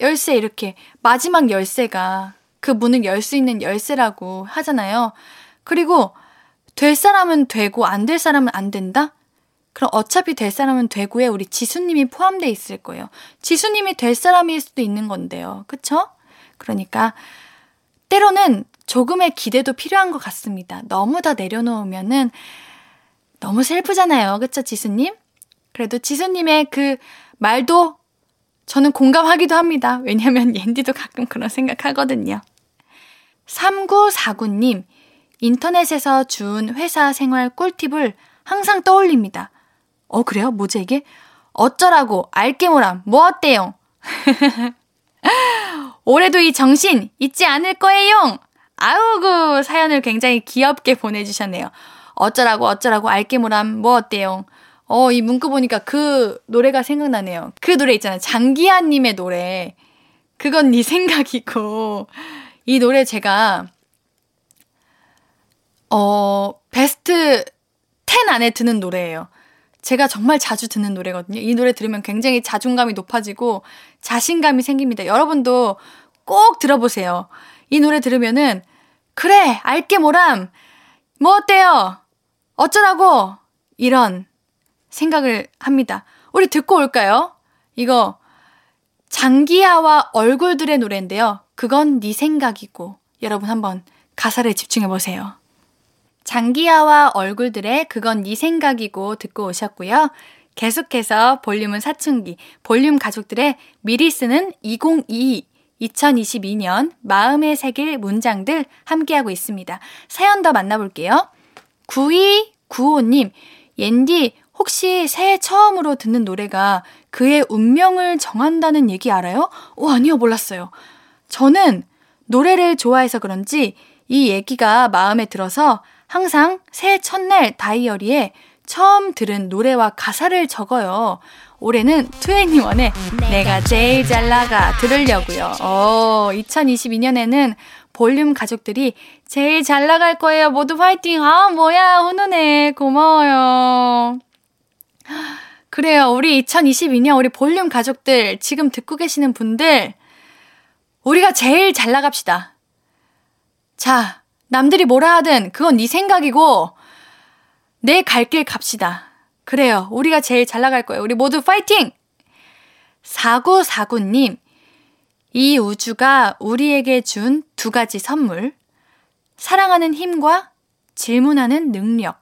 Speaker 1: 열쇠 이렇게 마지막 열쇠가 그 문을 열 수 있는 열쇠라고 하잖아요. 그리고 될 사람은 되고 안 될 사람은 안 된다? 그럼 어차피 될 사람은 되고에 우리 지수님이 포함되어 있을 거예요. 지수님이 될 사람일 수도 있는 건데요. 그쵸? 그러니까 때로는 조금의 기대도 필요한 것 같습니다. 너무 다 내려놓으면은 너무 슬프잖아요. 그쵸, 지수님? 그래도 지수님의 그 말도 저는 공감하기도 합니다. 왜냐면 옌디도 가끔 그런 생각하거든요. 3949님, 인터넷에서 준 회사 생활 꿀팁을 항상 떠올립니다. 어, 그래요? 뭐지 이게? 어쩌라고, 알게모람, 뭐 어때요? 올해도 이 정신 잊지 않을 거예요! 아우, 그 사연을 굉장히 귀엽게 보내주셨네요. 어쩌라고, 어쩌라고, 알게모람, 뭐 어때요? 어, 이 문구 보니까 그 노래가 생각나네요. 그 노래 있잖아요. 장기하님의 노래. 그건 네 생각이고. 이 노래 제가, 어, 베스트 10 안에 드는 노래예요. 제가 정말 자주 듣는 노래거든요. 이 노래 들으면 굉장히 자존감이 높아지고 자신감이 생깁니다. 여러분도 꼭 들어보세요. 이 노래 들으면은 그래 알게 뭐람 뭐 어때요 어쩌라고 이런 생각을 합니다. 우리 듣고 올까요? 이거 장기하와 얼굴들의 노래인데요. 그건 네 생각이고 여러분 한번 가사를 집중해 보세요. 장기하와 얼굴들의 그건 네 생각이고 듣고 오셨고요. 계속해서 볼륨은 사춘기, 볼륨 가족들의 미리 쓰는 2022, 2022년 마음에 새길 문장들 함께하고 있습니다. 사연 더 만나볼게요. 9295님, 옌디, 혹시 새해 처음으로 듣는 노래가 그의 운명을 정한다는 얘기 알아요? 오, 아니요, 몰랐어요. 저는 노래를 좋아해서 그런지 이 얘기가 마음에 들어서 항상 새해 첫날 다이어리에 처음 들은 노래와 가사를 적어요. 올해는 2NE1의 내가 제일 잘 나가 들으려고요. 어, 2022년에는 볼륨 가족들이 제일 잘 나갈 거예요. 모두 파이팅! 아, 뭐야, 훈훈해. 고마워요. 그래요. 우리 2022년 우리 볼륨 가족들 지금 듣고 계시는 분들 우리가 제일 잘 나갑시다. 자, 남들이 뭐라 하든 그건 네 생각이고 내 갈 길 갑시다. 그래요. 우리가 제일 잘 나갈 거예요. 우리 모두 파이팅! 4949님, 이 우주가 우리에게 준 두 가지 선물. 사랑하는 힘과 질문하는 능력.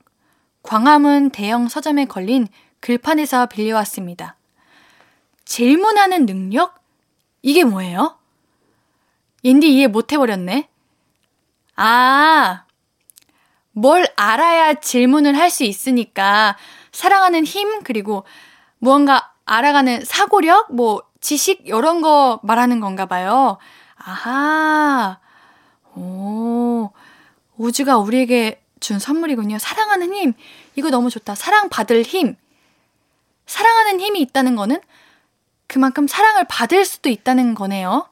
Speaker 1: 광화문 대형 서점에 걸린 글판에서 빌려왔습니다. 질문하는 능력? 이게 뭐예요? 옌디 이해 못 해버렸네. 아, 뭘 알아야 질문을 할 수 있으니까 사랑하는 힘, 그리고 무언가 알아가는 사고력, 뭐, 지식, 이런 거 말하는 건가 봐요. 아하, 오, 우주가 우리에게 준 선물이군요. 사랑하는 힘. 이거 너무 좋다. 사랑받을 힘. 사랑하는 힘이 있다는 거는 그만큼 사랑을 받을 수도 있다는 거네요.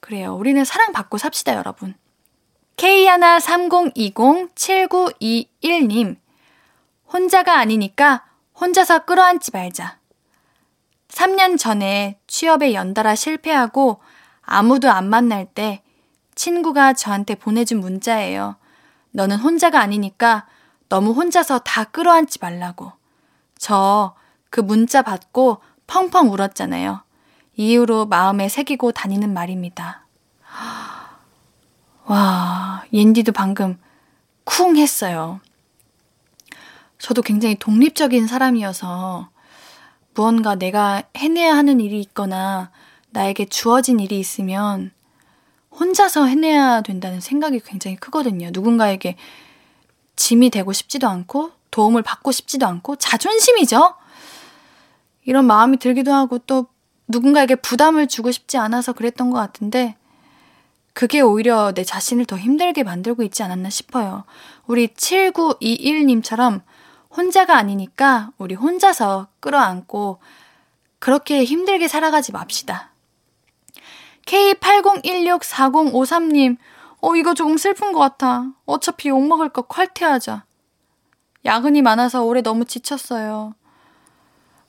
Speaker 1: 그래요. 우리는 사랑받고 삽시다, 여러분. K130207921님. 혼자가 아니니까 혼자서 끌어안지 말자. 3년 전에 취업에 연달아 실패하고 아무도 안 만날 때 친구가 저한테 보내준 문자예요. 너는 혼자가 아니니까 너무 혼자서 다 끌어안지 말라고. 저 그 문자 받고 펑펑 울었잖아요. 이후로 마음에 새기고 다니는 말입니다. 와, 옌디도 방금 쿵 했어요. 저도 굉장히 독립적인 사람이어서 무언가 내가 해내야 하는 일이 있거나 나에게 주어진 일이 있으면 혼자서 해내야 된다는 생각이 굉장히 크거든요. 누군가에게 짐이 되고 싶지도 않고 도움을 받고 싶지도 않고 자존심이죠. 이런 마음이 들기도 하고 또 누군가에게 부담을 주고 싶지 않아서 그랬던 것 같은데 그게 오히려 내 자신을 더 힘들게 만들고 있지 않았나 싶어요. 우리 7921님처럼 혼자가 아니니까 우리 혼자서 끌어안고 그렇게 힘들게 살아가지 맙시다. K80164053님, 어, 이거 조금 슬픈 것 같아. 어차피 욕먹을 거 칼퇴하자. 야근이 많아서 올해 너무 지쳤어요.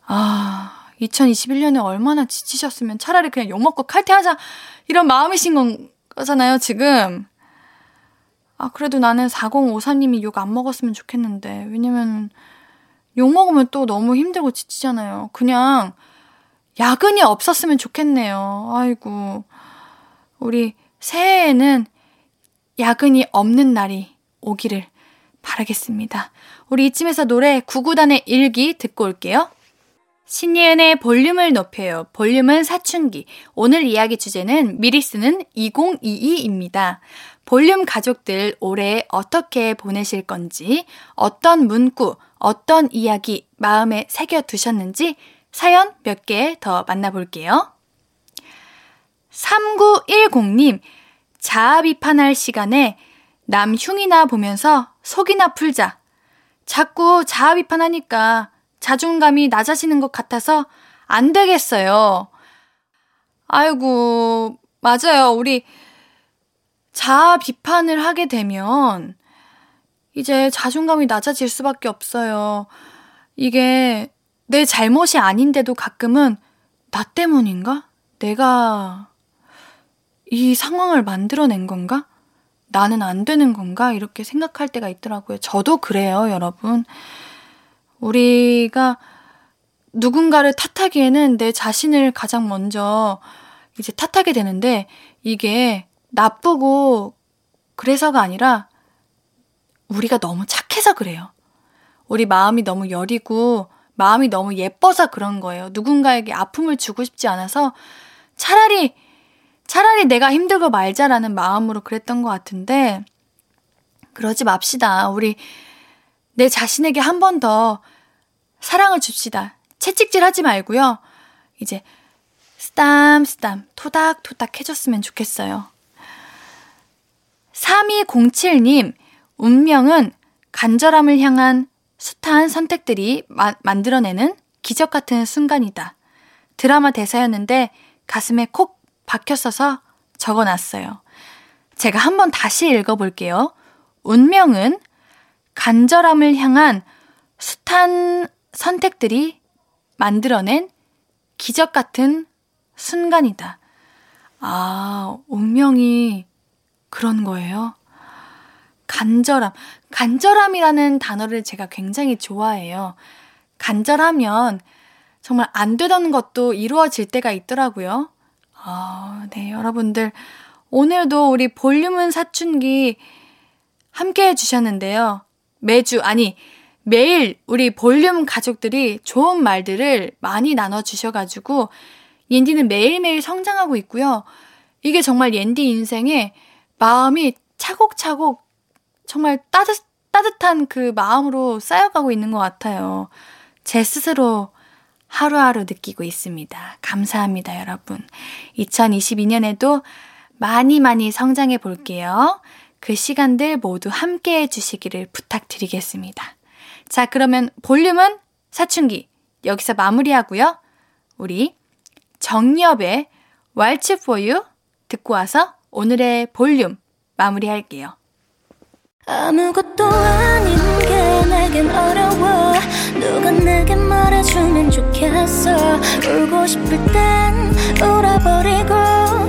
Speaker 1: 아, 2021년에 얼마나 지치셨으면 차라리 그냥 욕먹고 칼퇴하자. 이런 마음이신 거잖아요, 지금. 아, 그래도 나는 4053님이 욕 안 먹었으면 좋겠는데. 왜냐면, 욕 먹으면 또 너무 힘들고 지치잖아요. 그냥, 야근이 없었으면 좋겠네요. 아이고. 우리 새해에는 야근이 없는 날이 오기를 바라겠습니다. 우리 이쯤에서 노래 구구단의 일기 듣고 올게요. 신예은의 볼륨을 높여요. 볼륨은 사춘기. 오늘 이야기 주제는 미리 쓰는 2022입니다. 볼륨 가족들 올해 어떻게 보내실 건지, 어떤 문구, 어떤 이야기 마음에 새겨 두셨는지 사연 몇 개 더 만나볼게요. 3910님, 자아 비판할 시간에 남 흉이나 보면서 속이나 풀자. 자꾸 자아 비판하니까 자존감이 낮아지는 것 같아서 안 되겠어요. 아이고, 맞아요. 우리 자아 비판을 하게 되면 이제 자존감이 낮아질 수밖에 없어요. 이게 내 잘못이 아닌데도 가끔은 나 때문인가? 내가 이 상황을 만들어낸 건가? 나는 안 되는 건가? 이렇게 생각할 때가 있더라고요. 저도 그래요, 여러분. 우리가 누군가를 탓하기에는 내 자신을 가장 먼저 이제 탓하게 되는데 이게 나쁘고 그래서가 아니라 우리가 너무 착해서 그래요. 우리 마음이 너무 여리고 마음이 너무 예뻐서 그런 거예요. 누군가에게 아픔을 주고 싶지 않아서 차라리 차라리 내가 힘들고 말자라는 마음으로 그랬던 것 같은데 그러지 맙시다. 우리 내 자신에게 한 번 더 사랑을 줍시다. 채찍질 하지 말고요. 이제 스담스담 토닥토닥 해줬으면 좋겠어요. 3207님, 운명은 간절함을 향한 숱한 선택들이 마, 만들어내는 기적 같은 순간이다. 드라마 대사였는데 가슴에 콕 박혔어서 적어놨어요. 제가 한번 다시 읽어볼게요. 운명은 간절함을 향한 숱한 선택들이 만들어낸 기적 같은 순간이다. 아, 운명이 그런 거예요? 간절함. 간절함이라는 단어를 제가 굉장히 좋아해요. 간절하면 정말 안 되던 것도 이루어질 때가 있더라고요. 아, 네, 여러분들. 오늘도 우리 볼륨은 사춘기 함께 해주셨는데요. 매주, 아니, 매일 우리 볼륨 가족들이 좋은 말들을 많이 나눠주셔가지고, 옌디는 매일매일 성장하고 있고요. 이게 정말 옌디 인생에 마음이 차곡차곡 정말 따뜻, 따뜻한 그 마음으로 쌓여가고 있는 것 같아요. 제 스스로 하루하루 느끼고 있습니다. 감사합니다, 여러분. 2022년에도 많이 많이 성장해 볼게요. 그 시간들 모두 함께 해주시기를 부탁드리겠습니다. 자, 그러면 볼륨은 사춘기 여기서 마무리하고요. 우리 정엽의 왈츠 you 듣고 와서 오늘의 볼륨 마무리할게요. 아무것도 아닌 게 내겐 어려워 누가 내게 말해주면 좋겠어 울고 싶을 땐 울어버리고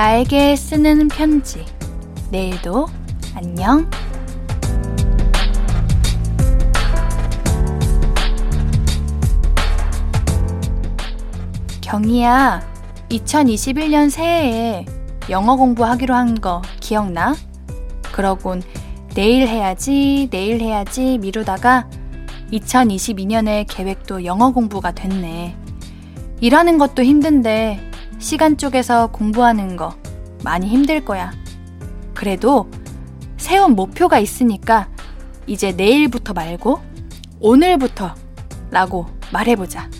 Speaker 1: 나에게 쓰는 편지. 내일도 안녕. 경희야, 2021년 새해에 영어 공부하기로 한 거 기억나? 그러곤 내일 해야지, 내일 해야지 미루다가 2022년에 계획도 영어 공부가 됐네. 일하는 것도 힘든데 시간 쪽에서 공부하는 거 많이 힘들 거야. 그래도 세운 목표가 있으니까 이제 내일부터 말고 오늘부터 라고 말해보자.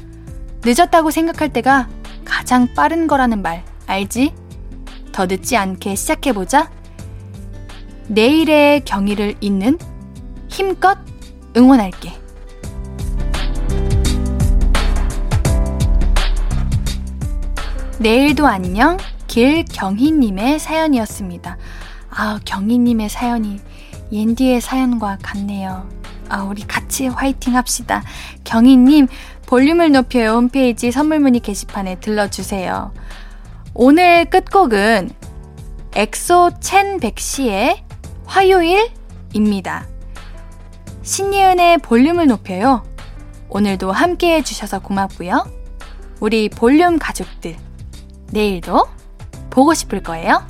Speaker 1: 늦었다고 생각할 때가 가장 빠른 거라는 말 알지? 더 늦지 않게 시작해보자. 내일의 경의를 잇는 힘껏 응원할게. 내일도 안녕 길경희님의 사연이었습니다. 아 경희님의 사연이 옌디의 사연과 같네요. 아 우리 같이 화이팅 합시다. 경희님 볼륨을 높여요 홈페이지 선물 문의 게시판에 들러주세요. 오늘 끝곡은 엑소 첸백시의 화요일입니다. 신예은의 볼륨을 높여요. 오늘도 함께 해주셔서 고맙고요. 우리 볼륨 가족들, 내일도 보고 싶을 거예요.